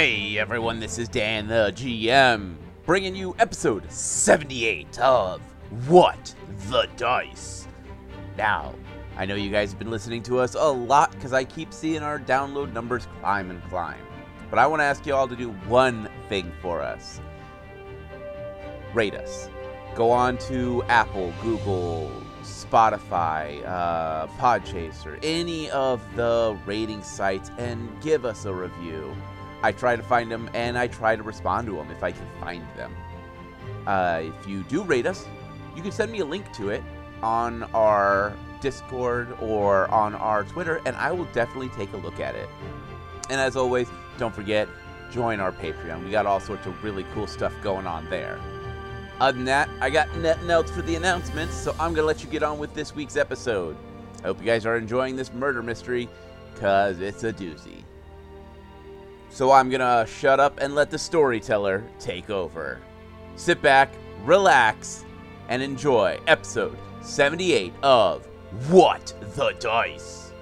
Hey everyone, this is Dan the GM, bringing you episode 78 of What the Dice. Now, I know you guys have been listening to us a lot because I keep seeing our download numbers climb and climb. But I want to ask you all to do one thing for us rate us. Go on to Apple, Google, Spotify, uh, Podchaser, any of the rating sites, and give us a review. I try to find them and I try to respond to them if I can find them. Uh, if you do rate us, you can send me a link to it on our Discord or on our Twitter, and I will definitely take a look at it. And as always, don't forget, join our Patreon. We got all sorts of really cool stuff going on there. Other than that, I got nothing else for the announcements, so I'm gonna let you get on with this week's episode. I hope you guys are enjoying this murder mystery, cause it's a doozy. So I'm gonna shut up and let the storyteller take over. Sit back, relax, and enjoy episode 78 of What the Dice.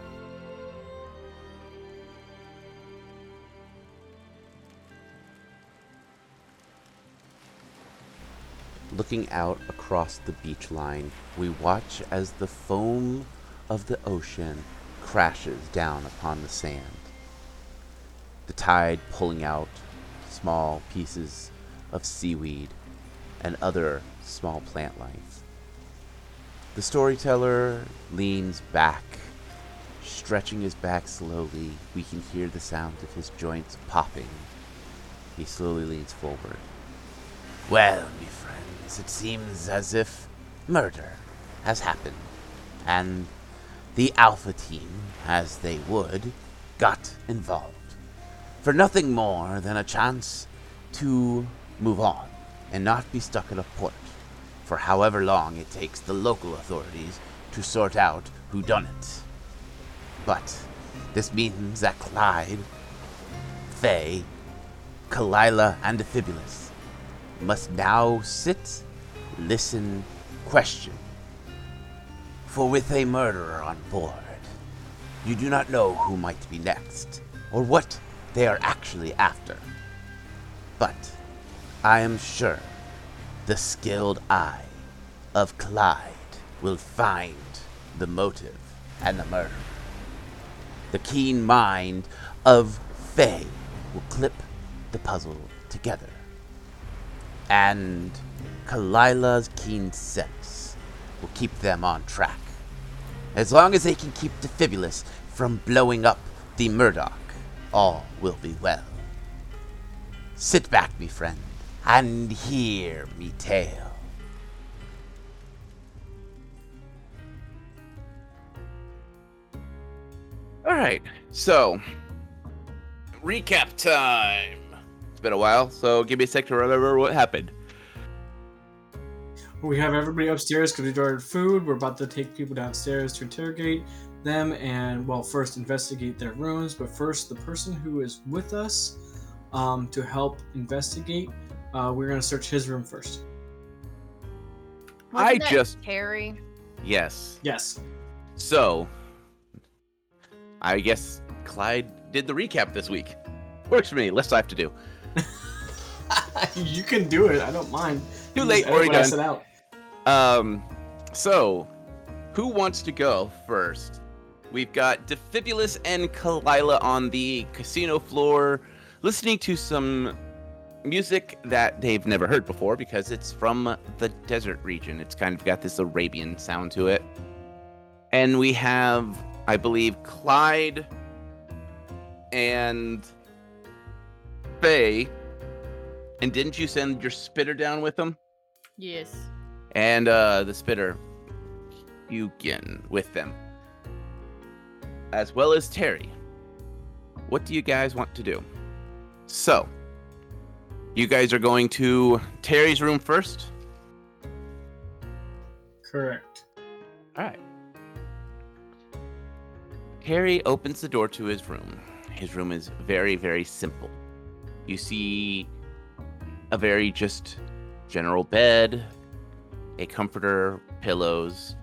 Looking out across the beach line, we watch as the foam of the ocean crashes down upon the sand. The tide pulling out small pieces of seaweed and other small plant life. The storyteller leans back, stretching his back slowly. We can hear the sound of his joints popping. He slowly leans forward. Well, me friends, it seems as if murder has happened, and the Alpha team, as they would, got involved. For nothing more than a chance to move on and not be stuck at a port for however long it takes the local authorities to sort out who done it. But this means that Clyde, Faye, Kalila, and Amphibolus must now sit, listen, question. For with a murderer on board, you do not know who might be next, or what they are actually after. But I am sure the skilled eye of Clyde will find the motive and the murder. The keen mind of Faye will clip the puzzle together. And Kalila's keen sense will keep them on track. As long as they can keep Defibulus from blowing up the Murdoch, all will be well. Sit back, me friend, and hear me tale. All right, so recap time. It's been a while, so give me a sec to remember what happened. We have everybody upstairs because we ordered food. We're about to take people downstairs to interrogate them and, well, first investigate their rooms. But first, the person who is with us um, to help investigate, uh, we're going to search his room first. I Wasn't that just- Harry. Yes. Yes. So, I guess Clyde did the recap this week. Works for me. Less I have to do. you can do it. I don't mind. Too late. just edit Already done. out. Um, so who wants to go first? We've got Defibulus and Kalila on the casino floor, listening to some music that they've never heard before because it's from the desert region. It's kind of got this Arabian sound to it. And we have, I believe, Clyde and Faye. And didn't you send your spitter down with them? Yes. and uh, the spitter Hugin with them, as well as Terry. What do you guys want to do? So, you guys are going to Terry's room first. Correct. All right. Harry opens the door to his room. His room is very, very simple. You see a very just general bed, a comforter, pillows.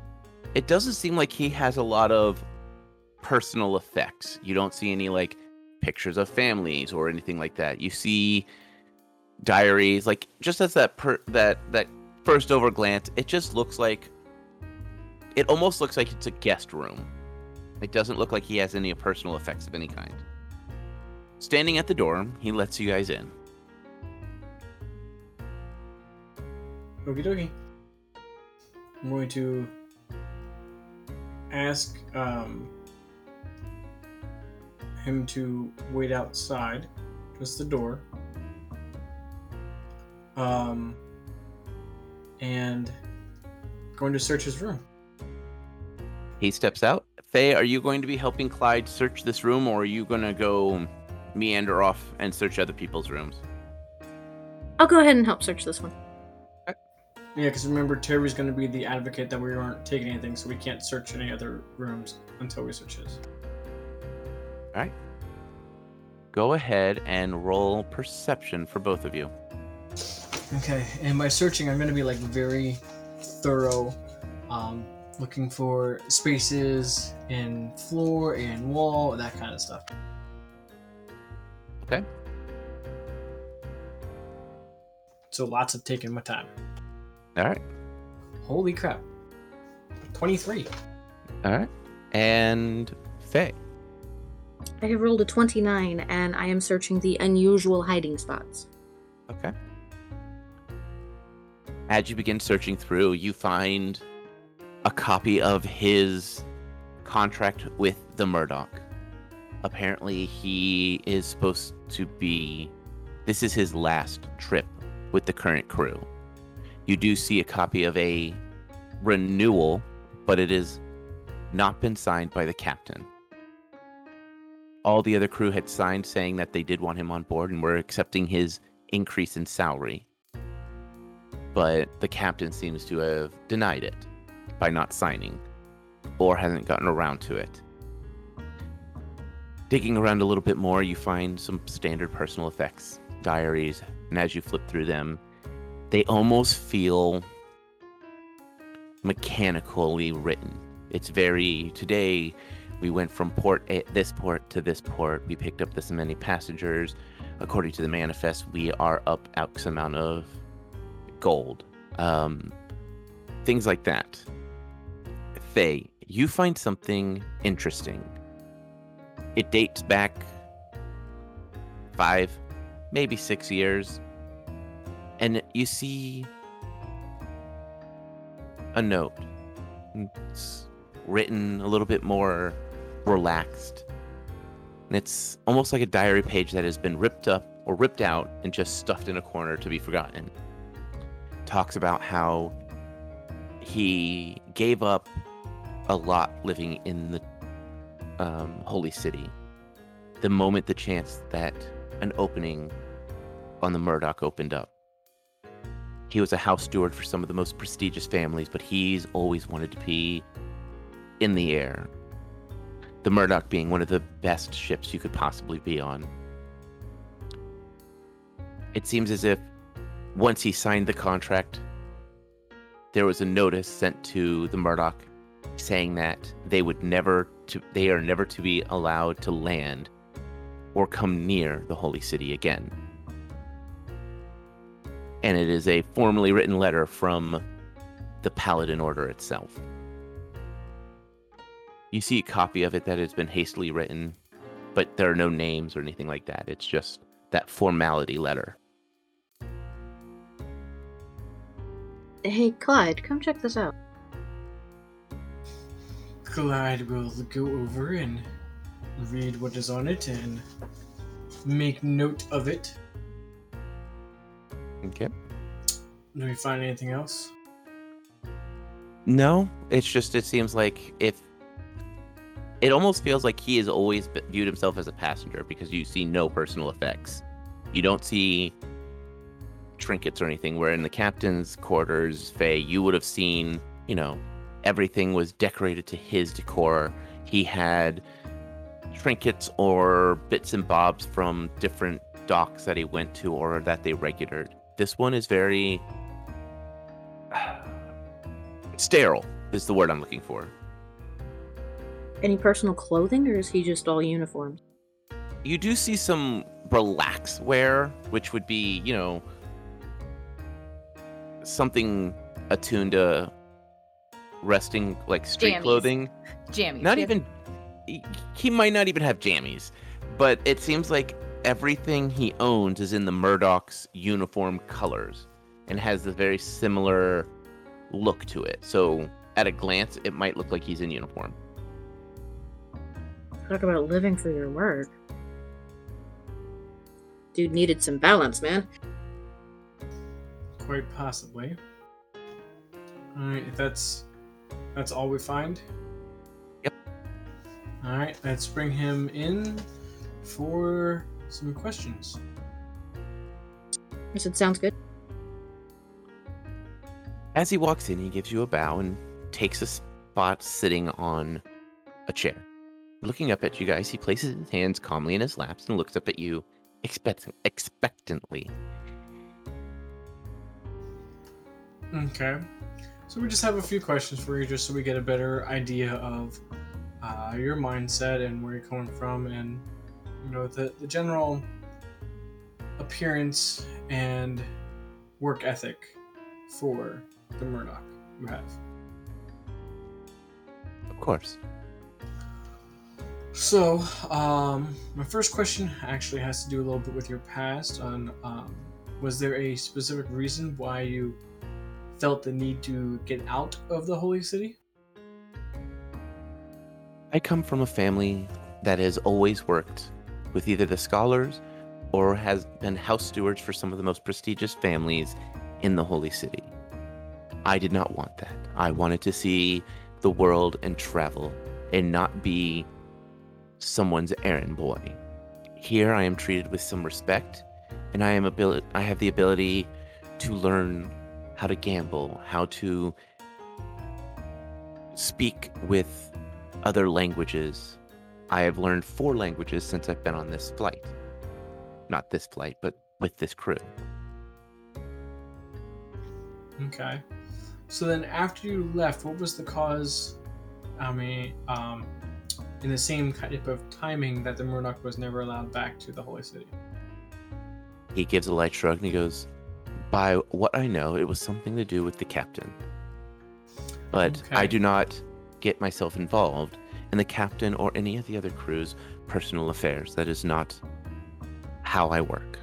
It doesn't seem like he has a lot of personal effects. You don't see any like pictures of families or anything like that. You see diaries, like just as that per- that that first over glance, it just looks like it almost looks like it's a guest room. It doesn't look like he has any personal effects of any kind. Standing at the door, he lets you guys in. Okie dokie. I'm going to ask um, him to wait outside, just the door. Um, and going to search his room. He steps out. Faye, are you going to be helping Clyde search this room, or are you going to go meander off and search other people's rooms? I'll go ahead and help search this one. Yeah, because remember, Terry's going to be the advocate that we aren't taking anything, so we can't search any other rooms until we search his. Go ahead and roll perception for both of you. Okay, and by searching, I'm going to be like very thorough, um, looking for spaces in floor and wall, that kind of stuff. Okay. So lots of taking my time. All right. Holy crap. 23. All right. And Faye. I have rolled a 29 and I am searching the unusual hiding spots. Okay. As you begin searching through, you find a copy of his contract with the Murdoch. Apparently, he is supposed to be. This is his last trip with the current crew. You do see a copy of a renewal, but it has not been signed by the captain. All the other crew had signed saying that they did want him on board and were accepting his increase in salary. But the captain seems to have denied it by not signing, or hasn't gotten around to it. Digging around a little bit more, you find some standard personal effects diaries, and as you flip through them, they almost feel mechanically written. It's very today we went from port A, this port to this port. We picked up this many passengers. According to the manifest, we are up X amount of gold. Um, things like that. Faye, you find something interesting. It dates back five, maybe six years. And you see a note. It's written a little bit more relaxed. And it's almost like a diary page that has been ripped up or ripped out and just stuffed in a corner to be forgotten. Talks about how he gave up a lot living in the um, holy city. The moment the chance that an opening on the Murdoch opened up. He was a house steward for some of the most prestigious families, but he's always wanted to be in the air. The Murdoch being one of the best ships you could possibly be on. It seems as if once he signed the contract, there was a notice sent to the Murdoch saying that they would never to they are never to be allowed to land or come near the holy city again. And it is a formally written letter from the Paladin Order itself. You see a copy of it that has been hastily written, but there are no names or anything like that. It's just that formality letter. Hey, Clyde, come check this out. Clyde will go over and read what is on it and make note of it. Okay. Do we find anything else? No, it's just it seems like if it almost feels like he has always viewed himself as a passenger because you see no personal effects. You don't see trinkets or anything. Where in the captain's quarters, Faye, you would have seen, you know, everything was decorated to his decor. He had trinkets or bits and bobs from different docks that he went to or that they regulared. This one is very sterile is the word I'm looking for. Any personal clothing, or is he just all uniforms? you do see some relax wear, which would be, you know, something attuned to resting like street Jammies. clothing. Jammies. Not yeah. even he- he might not even have jammies, but it seems like everything he owns is in the Murdoch's uniform colors and has a very similar look to it. So at a glance, it might look like he's in uniform. Talk about living for your work. Dude needed some balance, man. Quite possibly. Alright, if that's that's all we find. Yep. Alright, let's bring him in for some questions. I said, sounds good. As he walks in, he gives you a bow and takes a spot sitting on a chair. Looking up at you guys, he places his hands calmly in his laps and looks up at you expect- expectantly. Okay. So we just have a few questions for you just so we get a better idea of uh, your mindset and where you're coming from and you know the, the general appearance and work ethic for the Murdoch you have. Of course. So, um, my first question actually has to do a little bit with your past. On um, was there a specific reason why you felt the need to get out of the holy city? I come from a family that has always worked with either the scholars or has been house stewards for some of the most prestigious families in the Holy City. I did not want that. I wanted to see the world and travel and not be someone's errand boy. Here I am treated with some respect and I am abil- I have the ability to learn how to gamble, how to speak with other languages. I have learned four languages since I've been on this flight. Not this flight, but with this crew. Okay. So then, after you left, what was the cause? I mean, um, in the same type of timing that the Murdoch was never allowed back to the holy city. He gives a light shrug and he goes, By what I know, it was something to do with the captain. But I do not get myself involved in the captain or any of the other crew's personal affairs. That is not how I work.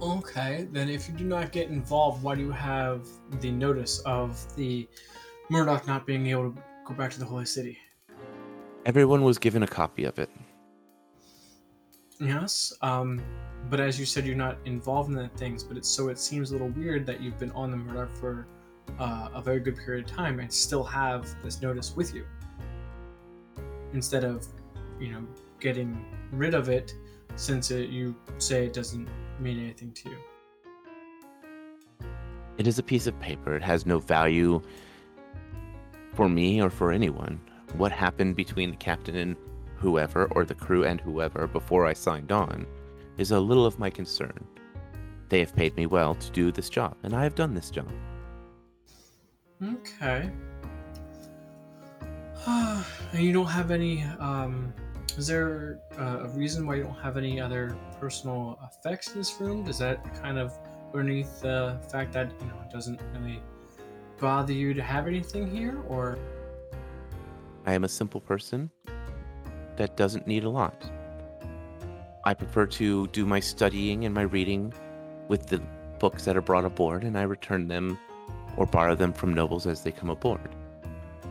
Okay, then if you do not get involved, why do you have the notice of the Murdoch not being able to go back to the holy city? Everyone was given a copy of it. Yes, um, but as you said, you're not involved in the things. But it's so it seems a little weird that you've been on the Murdoch for uh, a very good period of time and still have this notice with you, instead of, you know, getting rid of it since it, you say it doesn't mean anything to you. It is a piece of paper. It has no value for me or for anyone. What happened between the captain and whoever, or the crew and whoever, before I signed on, is a little of my concern. They have paid me well to do this job, and I have done this job. Okay. and you don't have any. Um, is there uh, a reason why you don't have any other personal effects in this room? Does that kind of underneath the fact that you know it doesn't really bother you to have anything here, or I am a simple person that doesn't need a lot. I prefer to do my studying and my reading with the books that are brought aboard, and I return them or borrow them from nobles as they come aboard.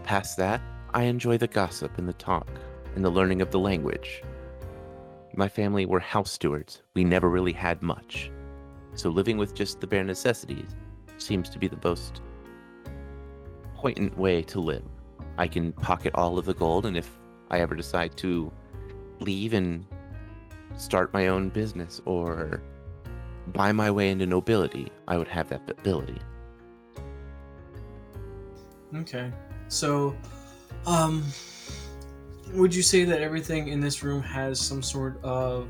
Past that, I enjoy the gossip and the talk and the learning of the language. My family were house stewards. We never really had much. So living with just the bare necessities seems to be the most poignant way to live. I can pocket all of the gold, and if I ever decide to leave and start my own business or buy my way into nobility, I would have that ability. okay. So, um, would you say that everything in this room has some sort of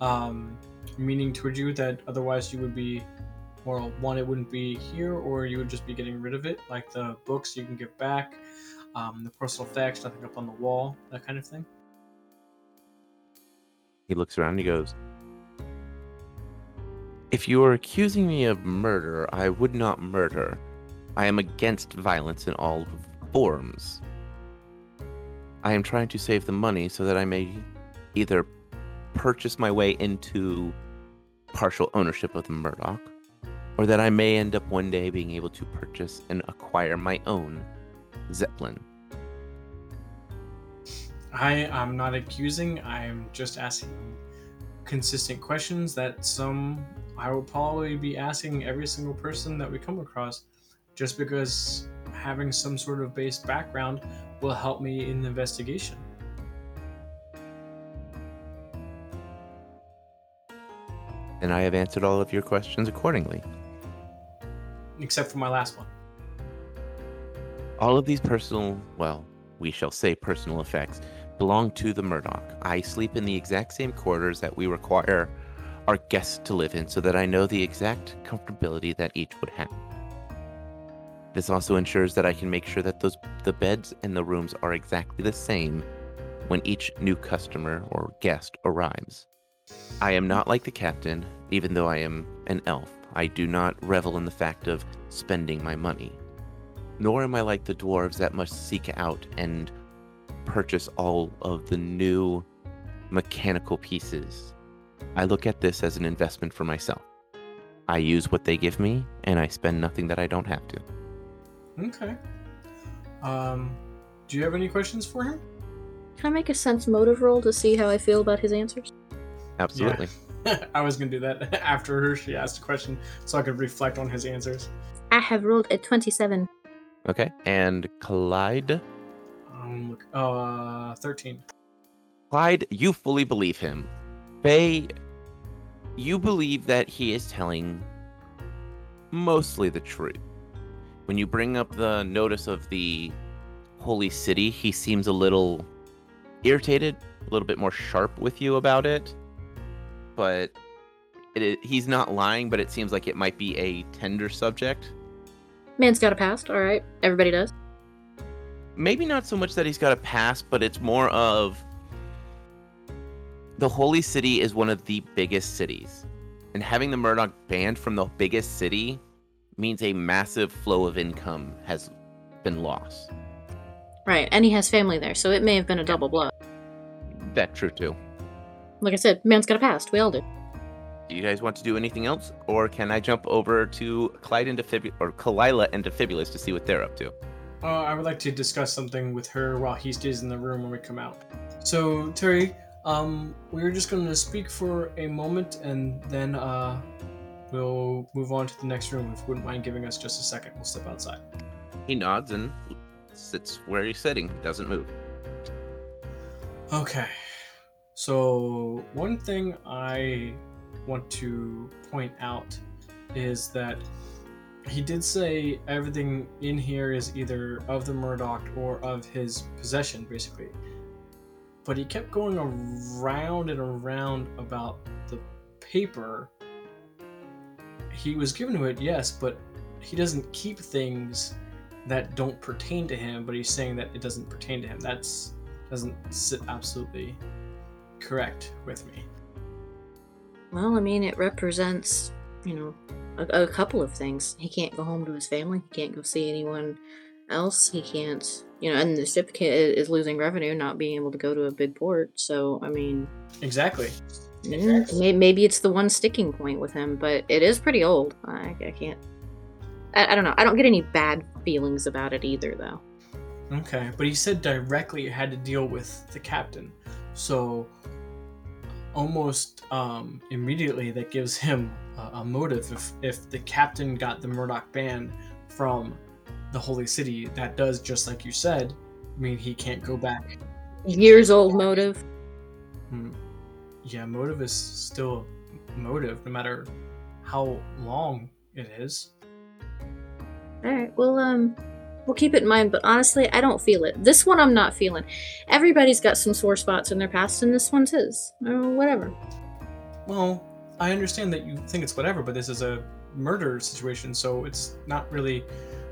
um, meaning toward you that otherwise you would be, or one, it wouldn't be here, or you would just be getting rid of it, like the books you can give back, um, the personal effects, nothing up on the wall, that kind of thing? He looks around he goes, If you are accusing me of murder, I would not murder. I am against violence in all forms. I am trying to save the money so that I may either purchase my way into partial ownership of the Murdoch, or that I may end up one day being able to purchase and acquire my own Zeppelin. I am not accusing. I am just asking consistent questions that some I will probably be asking every single person that we come across, just because having some sort of base background will help me in the investigation. And I have answered all of your questions accordingly. Except for my last one. All of these personal, well, we shall say personal effects, belong to the Murdoch. I sleep in the exact same quarters that we require our guests to live in so that I know the exact comfortability that each would have. This also ensures that I can make sure that those the beds and the rooms are exactly the same when each new customer or guest arrives. I am not like the captain, even though I am an elf. I do not revel in the fact of spending my money. Nor am I like the dwarves that must seek out and purchase all of the new mechanical pieces. I look at this as an investment for myself. I use what they give me, and I spend nothing that I don't have to. Okay. Um, do you have any questions for him? Can I make a sense motive roll to see how I feel about his answers? Absolutely. I was gonna do that after her. She asked a question, so I could reflect on his answers. I have rolled a 27. Okay. And Clyde? Um, uh, thirteen. Clyde, you fully believe him. Faye, you believe that he is telling mostly the truth. When you bring up the notice of the holy city, he seems a little irritated, a little bit more sharp with you about it. But it, he's not lying, but it seems like it might be a tender subject. Man's got a past, alright. Everybody does. maybe not so much that he's got a past, but it's more of the Holy City is one of the biggest cities. And having the Murdoch banned from the biggest city means a massive flow of income has been lost. Right, and he has family there, so it may have been a double blow. That's true too. Like I said, man's got a past. We all do. Do you guys want to do anything else? Or can I jump over to Clyde and Defib- or Kalila and Defibulus to see what they're up to? Uh, I would like to discuss something with her while he stays in the room when we come out. So Terry, um, we're just going to speak for a moment, and then uh, we'll move on to the next room. If you wouldn't mind giving us just a second, we'll step outside. He nods and sits where he's sitting, He doesn't move. Okay. So, one thing I want to point out is that he did say everything in here is either of the Murdoch or of his possession, basically. But he kept going around and around about the paper. He was given to it, yes, but he doesn't keep things that don't pertain to him, but he's saying that it doesn't pertain to him. That's doesn't sit absolutely correct with me. Well, I mean, it represents, you know, a, a couple of things. He can't go home to his family. He can't go see anyone else. He can't, you know, and the ship is losing revenue, not being able to go to a big port. So, I mean, Exactly. mm, may- maybe it's the one sticking point with him, but it is pretty old. I, I can't. I, I don't know. I don't get any bad feelings about it either, though. Okay, but he said directly it had to deal with the captain. So almost um, immediately that gives him a, a motive. If if the captain got the Murdoch banned from the Holy City, that does just like you said. mean he can't go back. Years old motive. Hmm. Yeah, motive is still motive, no matter how long it is. All right. Well, um, we'll keep it in mind. But honestly, I don't feel it. This one, I'm not feeling. Everybody's got some sore spots in their past, and this one's his. Or whatever. Well, I understand that you think it's whatever, but this is a murder situation, so it's not really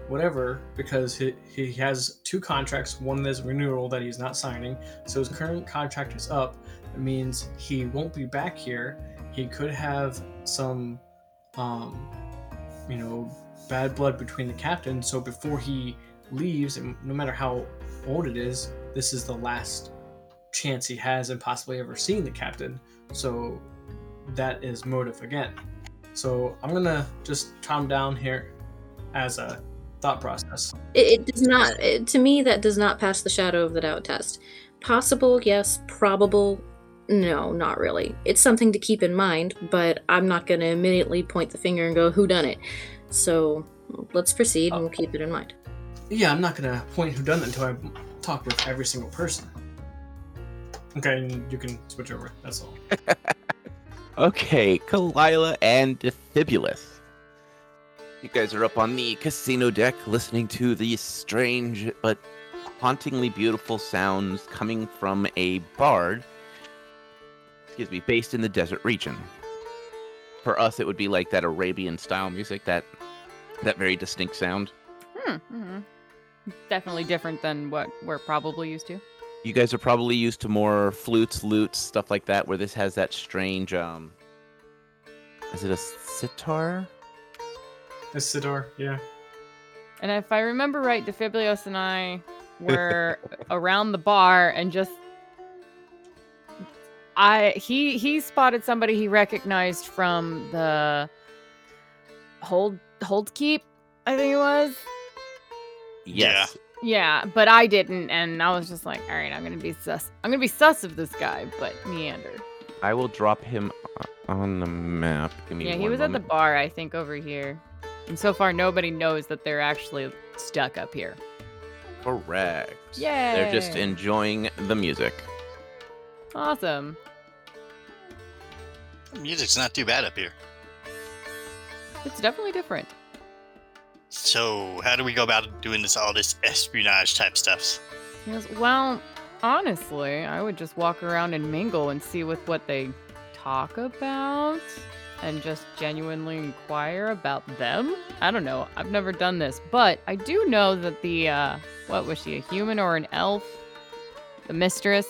whatever because he, he has two contracts. One is renewal that he's not signing, so his current contract is up. it means he won't be back here. He could have some, um, you know, bad blood between the captain. So before he leaves, and no matter how old it is, this is the last chance he has and possibly ever seeing the captain. So that is motive again. So I'm gonna just calm down here as a thought process. It, it does not. It, to me, that does not pass the shadow of the doubt test. Possible, yes. Probable, no, not really. It's something to keep in mind, but I'm not to immediately point the finger and go, "Who done it?" So let's proceed, and we'll oh. keep it in mind. Yeah, I'm not gonna point who done that until I talk with every single person. Okay, and you can switch over. That's all. Okay, Kalila and Defibulus. You guys are up on the casino deck listening to the strange but hauntingly beautiful sounds coming from a bard, excuse me, based in the desert region. For us, it would be like that Arabian style music, that that very distinct sound. Hmm. hmm Definitely different than what we're probably used to. You guys are probably used to more flutes, lutes, stuff like that, where this has that strange um is it a sitar? A sitar, yeah. And if I remember right, Defibrios and I were around the bar and just I he he spotted somebody he recognized from the hold hold keep, I think it was. Yes. Yeah, but I didn't, and I was just like, all right, I'm gonna be sus. I'm gonna be sus of this guy, but meander. I will drop him on the map. Give me Yeah, he one was at the bar, I think, over here. And so far, nobody knows that they're actually stuck up here. Correct. Yay! They're just enjoying the music. Awesome. The music's not too bad up here. It's definitely different. So, how do we go about doing this all this espionage type stuffs? He goes, well, honestly, I would just walk around and mingle and see with what they talk about and just genuinely inquire about them. I don't know. I've never done this, but I do know that the uh what was she, a human or an elf? The mistress,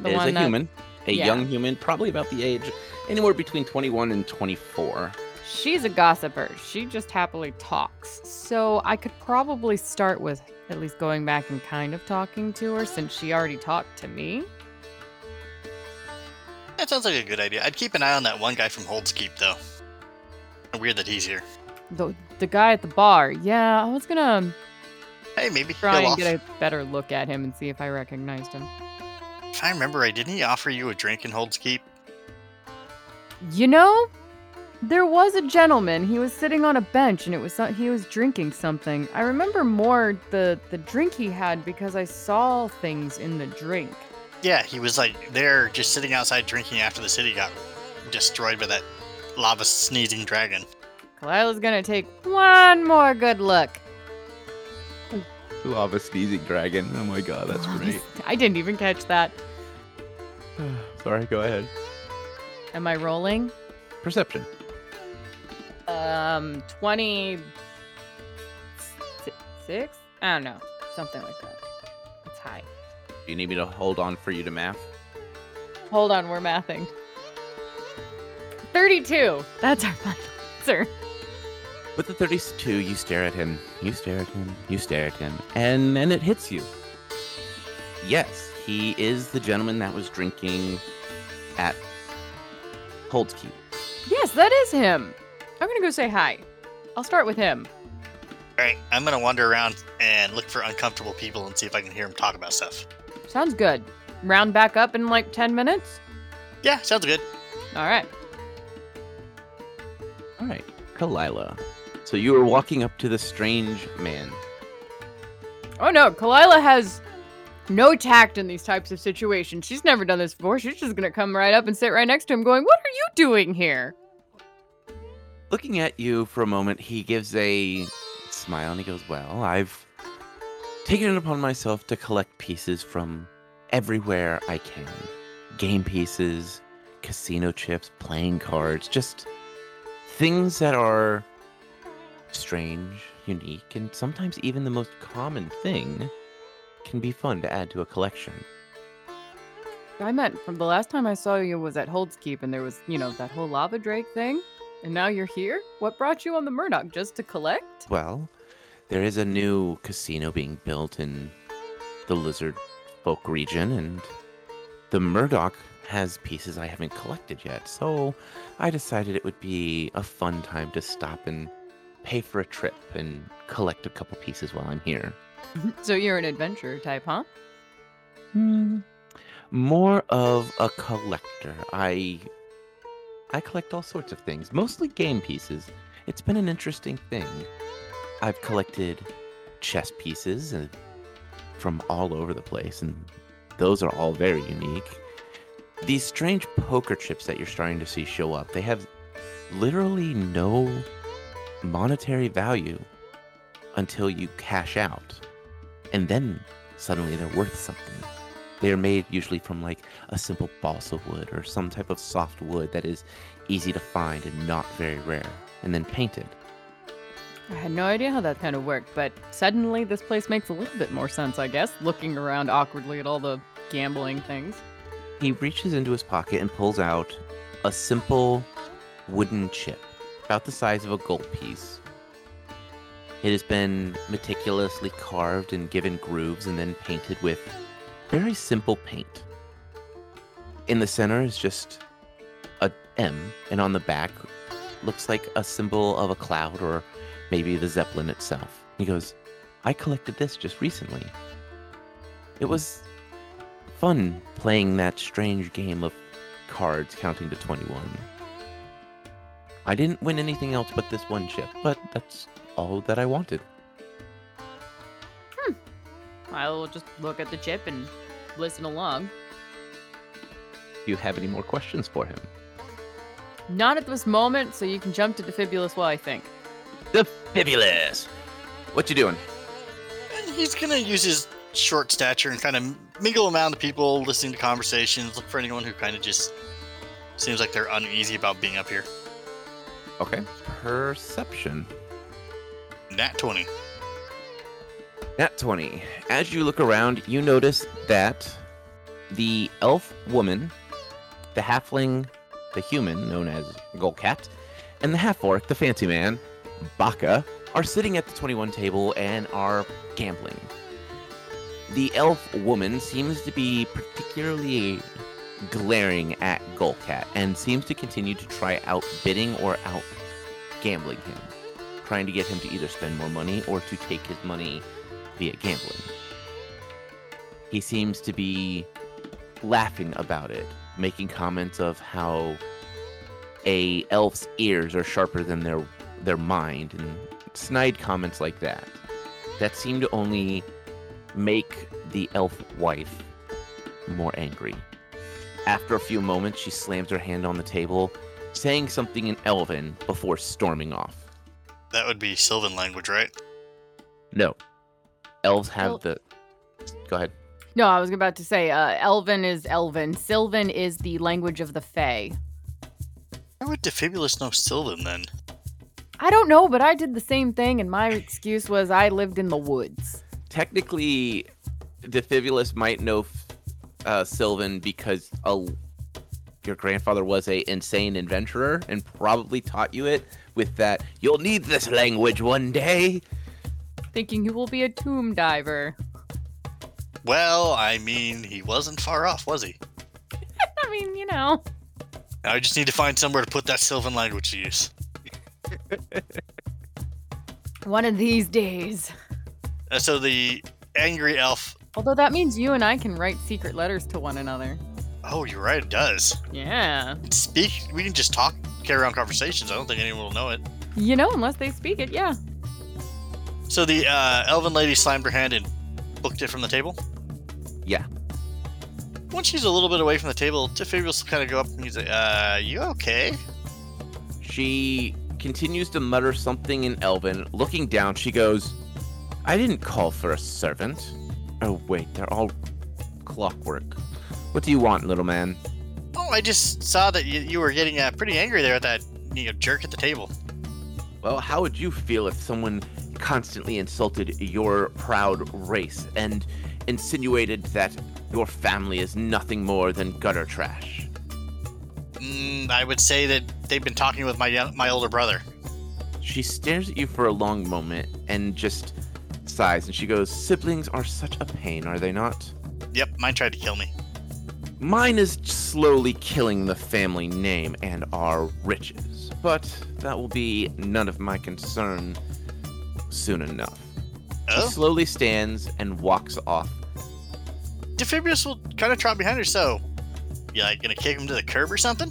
the It is one a that human, a yeah. young human, probably about the age anywhere between 21 and 24. She's a gossiper. She just happily talks. So I could probably start with at least going back and kind of talking to her since she already talked to me. That sounds like a good idea. I'd keep an eye on that one guy from Holds Keep, though. Weird that he's here. The the guy at the bar. Yeah, I was gonna Hey, maybe try and get off- a better look at him and see if I recognized him. If I remember right, didn't he offer you a drink in Holds Keep? You know, there was a gentleman. He was sitting on a bench and it was so- he was drinking something. I remember more the the drink he had because I saw things in the drink. Yeah, he was like there just sitting outside drinking after the city got destroyed by that lava sneezing dragon. Kalila's gonna take one more good look. Lava sneezing dragon. Oh my god, that's great. this- I didn't even catch that. Sorry, go ahead. Am I rolling? Perception. Um, twenty six. I don't know, something like that. It's high. Do you need me to hold on for you to math? Hold on, we're mathing. Thirty-two. That's our final answer. With the 32, you stare at him, you stare at him, you stare at him, and then it hits you. Yes, he is the gentleman that was drinking at Hold's Keep. Yes, that is him. I'm gonna go say hi. I'll start with him. Alright, I'm gonna wander around and look for uncomfortable people and see if I can hear them talk about stuff. Sounds good. Round back up in like 10 minutes? Yeah, sounds good. All right. All right, Kalila. So you were walking up to the strange man. Oh no, Kalila has no tact in these types of situations. She's never done this before. She's just gonna come right up and sit right next to him, going, What are you doing here? Looking at you for a moment, he gives a smile and he goes, Well, I've taken it upon myself to collect pieces from everywhere I can game pieces, casino chips, playing cards, just things that are strange, unique, and sometimes even the most common thing can be fun to add to a collection. I meant from the last time I saw you was at Hold's Keep and there was, you know, that whole lava drake thing. And now you're here? What brought you on the Murdoch? Just to collect? Well, there is a new casino being built in the Lizard Folk region, and the Murdoch has pieces I haven't collected yet. So I decided it would be a fun time to stop and pay for a trip and collect a couple pieces while I'm here. so you're an adventurer type, huh? Hmm. More of a collector. I I collect all sorts of things, mostly game pieces. It's been an interesting thing. I've collected chess pieces and from all over the place, and those are all very unique. These strange poker chips that you're starting to see show up, they have literally no monetary value until you cash out. And then suddenly they're worth something. They are made usually from like a simple balsa wood or some type of soft wood that is easy to find and not very rare, and then painted. I had no idea how that kind of worked, but suddenly this place makes a little bit more sense, I guess, looking around awkwardly at all the gambling things. He reaches into his pocket and pulls out a simple wooden chip, about the size of a gold piece. It has been meticulously carved and given grooves and then painted with very simple paint. In the center is just a M, and on the back looks like a symbol of a cloud or maybe the Zeppelin itself. He goes, I collected this just recently. It was fun playing that strange game of cards counting to 21. I didn't win anything else but this one chip, but that's all that I wanted. I'll just look at the chip and listen along. Do you have any more questions for him? Not at this moment, so you can jump to Defibulus while I think. The Fibulous! What you doing? He's gonna use his short stature and kind of mingle around the people, listening to conversations, look for anyone who kind of just seems like they're uneasy about being up here. Okay. Perception. Nat 20. Nat 20. As you look around, you notice that the elf woman, the halfling, the human known as Golcat, and the half orc, the fancy man, Baka, are sitting at the 21 table and are gambling. The elf woman seems to be particularly glaring at Golcat and seems to continue to try outbidding or out gambling him, trying to get him to either spend more money or to take his money via gambling. He seems to be laughing about it, making comments of how a elf's ears are sharper than their their mind and snide comments like that. That seem to only make the elf wife more angry. After a few moments, she slams her hand on the table, saying something in Elven before storming off. That would be Sylvan language, right? No. Elves have Well- the. Go ahead. No, I was about to say, uh, Elven is Elven. Sylvan is the language of the Fae. How would Defibulus know Sylvan then? I don't know, but I did the same thing, and my excuse was I lived in the woods. Technically, Defibulus might know uh, Sylvan because a, your grandfather was a insane adventurer and probably taught you it with that. You'll need this language one day. Thinking he will be a tomb diver. Well, I mean, he wasn't far off, was he? I mean, you know. I just need to find somewhere to put that Sylvan language to use. One of these days. Uh, so the angry elf. Although that means you and I can write secret letters to one another. Oh, you're right, it does. Yeah. Speak. We can just talk, carry on conversations. I don't think anyone will know it. You know, unless they speak it, yeah. So the uh, elven lady slammed her hand and booked it from the table. Yeah. Once she's a little bit away from the table, Defibulus will kind of go up and he's like, "Uh, you okay?" She continues to mutter something in Elven. Looking down, she goes, I didn't call for a servant. Oh, wait, they're all clockwork. What do you want, little man? Oh, I just saw that you, you were getting uh, pretty angry there at that you know, jerk at the table. Well, how would you feel if someone constantly insulted your proud race and insinuated that your family is nothing more than gutter trash. Mm, I would say that they've been talking with my my older brother. She stares at you for a long moment and just sighs and she goes, Siblings are such a pain, are they not? Yep, mine tried to kill me. Mine is slowly killing the family name and our riches, but that will be none of my concern soon enough. She Oh, slowly stands and walks off. Defibulus will kind of trot behind her. So, you like gonna kick him to the curb or something?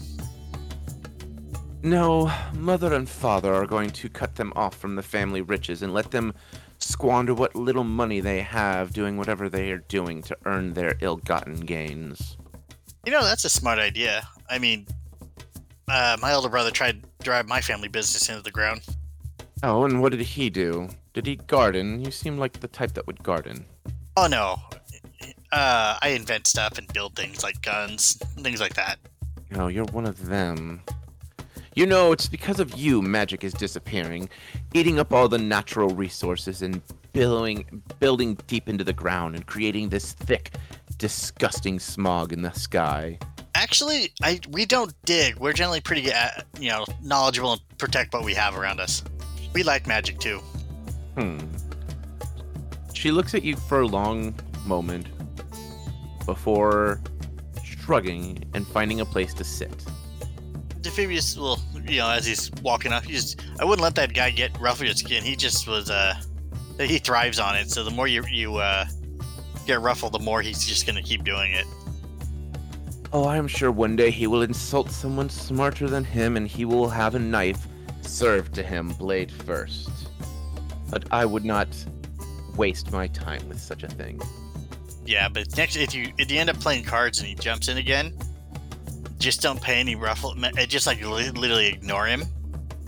No, mother and father are going to cut them off from the family riches and let them squander what little money they have doing whatever they are doing to earn their ill gotten gains. You know, that's a smart idea. I mean, uh, my elder brother tried to drive my family business into the ground. Oh, and what did he do? Did he garden? You seem like the type that would garden. Oh no, uh, I invent stuff and build things like guns, things like that. No, you're one of them. You know, it's because of you magic is disappearing, eating up all the natural resources and billowing, building deep into the ground and creating this thick, disgusting smog in the sky. Actually, I we don't dig. We're generally pretty, uh, you know, knowledgeable and protect what we have around us. We like magic too. Hmm. She looks at you for a long moment before shrugging and finding a place to sit. Defibulus will, you know, as he's walking up, he's. I wouldn't let that guy get rough with his skin. He just was, uh, he thrives on it. So the more you you uh, get ruffled, the more he's just gonna keep doing it. Oh, I'm sure one day he will insult someone smarter than him and he will have a knife served to him blade first. But I would not waste my time with such a thing. Yeah, but next if you if you end up playing cards and he jumps in again, just don't pay any ruffle. uh, Just like li- literally ignore him,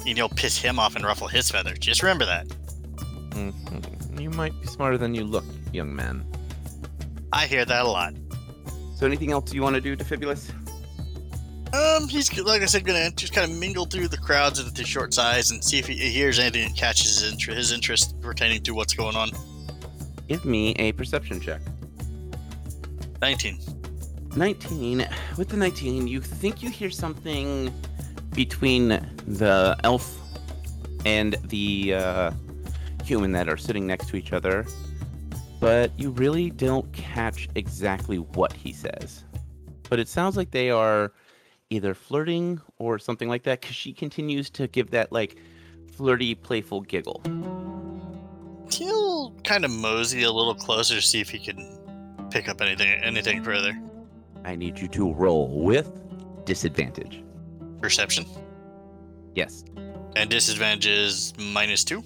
and you'll piss him off and ruffle his feathers. Just remember that. Mhm. You might be smarter than you look, young man. I hear that a lot. So, anything else you want to do, Defibulus? Um, he's like I said, gonna just kind of mingle through the crowds at the short size and see if he hears anything that catches his interest, his interest pertaining to what's going on. Give me a perception check. Nineteen. 19. With the 19, you think you hear something between the elf and the uh, human that are sitting next to each other, but you really don't catch exactly what he says. But it sounds like they are either flirting or something like that because she continues to give that like flirty, playful giggle. He'll kind of mosey a little closer to see if he can pick up anything anything further. I need you to roll with disadvantage. Perception Yes. and disadvantage is minus two.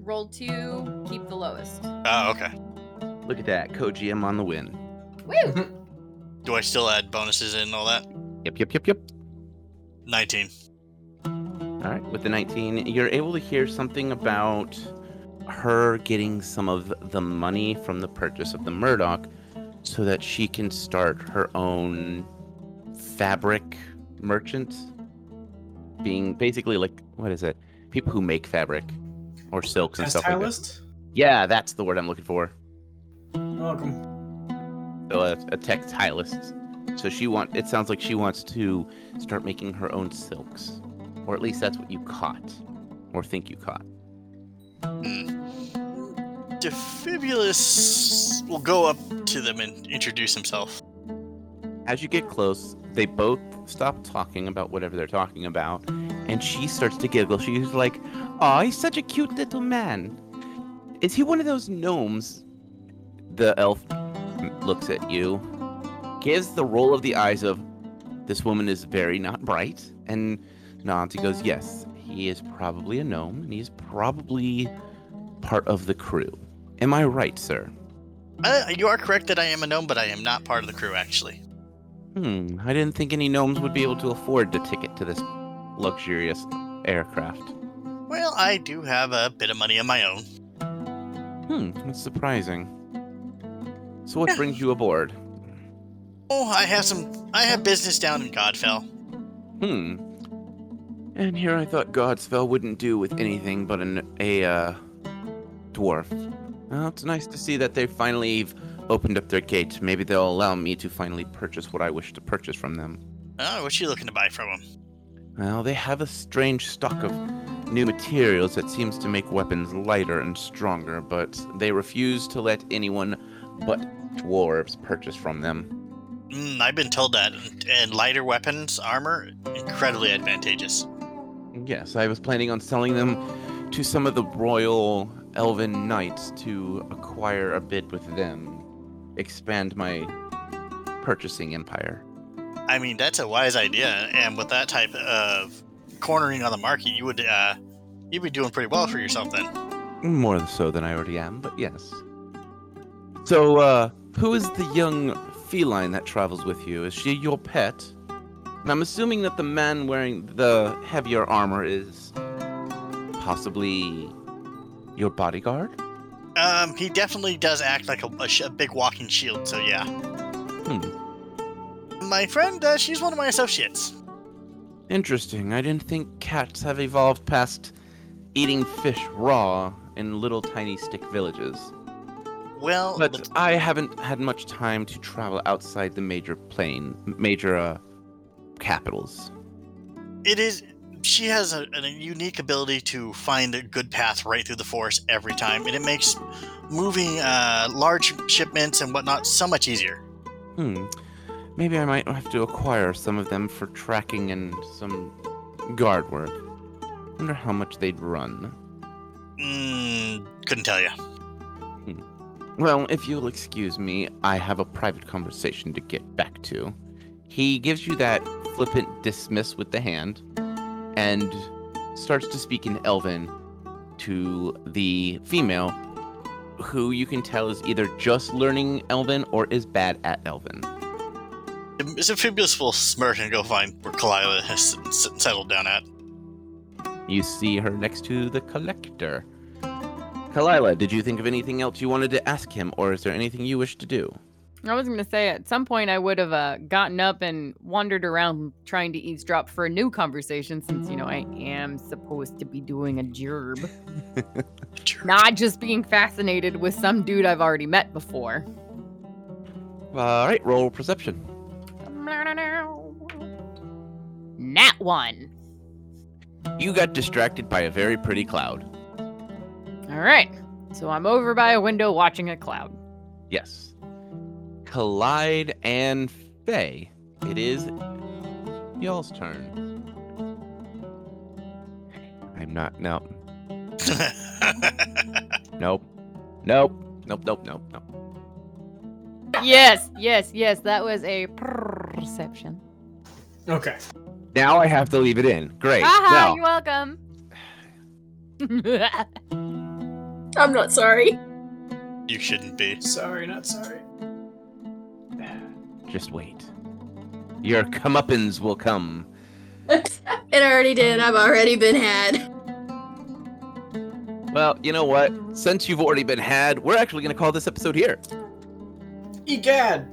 Roll two, keep the lowest. Oh, okay. Look at that. Koji, I'm on the win. Woo! Do I still add bonuses and all that? Yep, yep, yep, yep. Nineteen. All right, with the 19, you're able to hear something about her getting some of the money from the purchase of the Murdoch so that she can start her own fabric merchant. Being basically like, what is it? People who make fabric or silks and stuff like that. Stylist? Yeah, that's the word I'm looking for. Welcome. So a, a textilist. So she want. It sounds like she wants to start making her own silks, or at least that's what you caught, or think you caught. Mm. Defibulus will go up to them and introduce himself. As you get close, they both stop talking about whatever they're talking about, and she starts to giggle. She's like, "Oh, he's such a cute little man. Is he one of those gnomes?" The elf looks at you, gives the roll of the eyes of, "This woman is very not bright," and nods. He goes, "Yes, he is probably a gnome, and he's probably part of the crew. Am I right, sir?" Uh, you are correct that I am a gnome, but I am not part of the crew, actually. Hmm, I didn't think any gnomes would be able to afford the ticket to this luxurious aircraft. Well, I do have a bit of money of my own. Hmm, that's surprising. So what Yeah. brings you aboard? Oh, I have some. I have business down in Godfell. Hmm. And here I thought Godspell wouldn't do with anything but an, a uh, dwarf. Well, it's nice to see that they finally opened up their gate. Maybe they'll allow me to finally purchase what I wish to purchase from them. Oh, what you looking to buy from them? Well, they have a strange stock of new materials that seems to make weapons lighter and stronger, but they refuse to let anyone but dwarves purchase from them. Mm, I've been told that, and lighter weapons, armor, incredibly advantageous. Yes, I was planning on selling them to some of the royal elven knights to acquire a bid with them, expand my purchasing empire. I mean, that's a wise idea, and with that type of cornering on the market, you would uh, you'd be doing pretty well for yourself then. More so than I already am, but yes. So, uh, who is the young feline that travels with you? Is she your pet? And I'm assuming that the man wearing the heavier armor is possibly your bodyguard? Um, he definitely does act like a, a, sh- a big walking shield, so yeah. Hmm. My friend, uh, she's one of my associates. Interesting. I didn't think cats have evolved past eating fish raw in little tiny stick villages. Well, But the- I haven't had much time to travel outside the major plane, major uh, capitals. it is. She has a, a unique ability to find a good path right through the forest every time, and it makes moving uh, large shipments and whatnot so much easier. Hmm. Maybe I might have to acquire some of them for tracking and some guard work. Wonder how much they'd run. Mm, couldn't tell you. Well, if you'll excuse me, I have a private conversation to get back to. He gives you that flippant dismiss with the hand and starts to speak in Elven to the female, who you can tell is either just learning Elven or is bad at Elven. Amphibious will smirk and go find where Kalila has s- settled down at. You see her next to the collector. Kalila, did you think of anything else you wanted to ask him, or is there anything you wish to do? I was going to say at some point I would have uh, gotten up and wandered around trying to eavesdrop for a new conversation since, you know, I am supposed to be doing a gerb. Not just being fascinated with some dude I've already met before. All right, roll perception. Nat one. You got distracted by a very pretty cloud. All right. So I'm over by a window watching a cloud. Yes. Clyde and Faye. It is y'all's turn. I'm not. No. Nope. Nope. Nope. Nope. Nope. Nope. Yes, yes, yes. That was a perception. Okay. Now I have to leave it in. Great. Haha, Now, you're welcome. I'm not sorry. you shouldn't be. Sorry, not sorry. just wait. Your comeuppance will come. it already did. I've already been had. Well, you know what? Since you've already been had, we're actually going to call this episode here. Egad!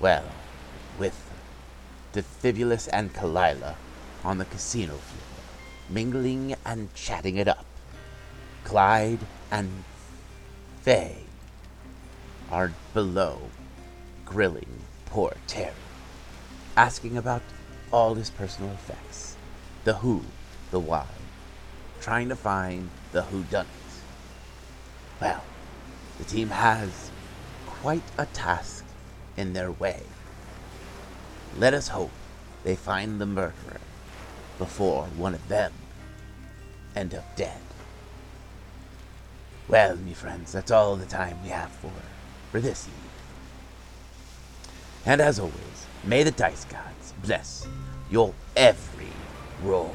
Well, with Defibulus and Kalila on the casino floor, mingling and chatting it up, Clyde and Faye are below, grilling poor Terry, asking about all his personal effects, the who, the why, trying to find the who done it. Well, the team has quite a task in their way. Let us hope they find the murderer before one of them end up dead. Well, me friends, that's all the time we have for for this eve. And as always, may the dice gods bless your every roll.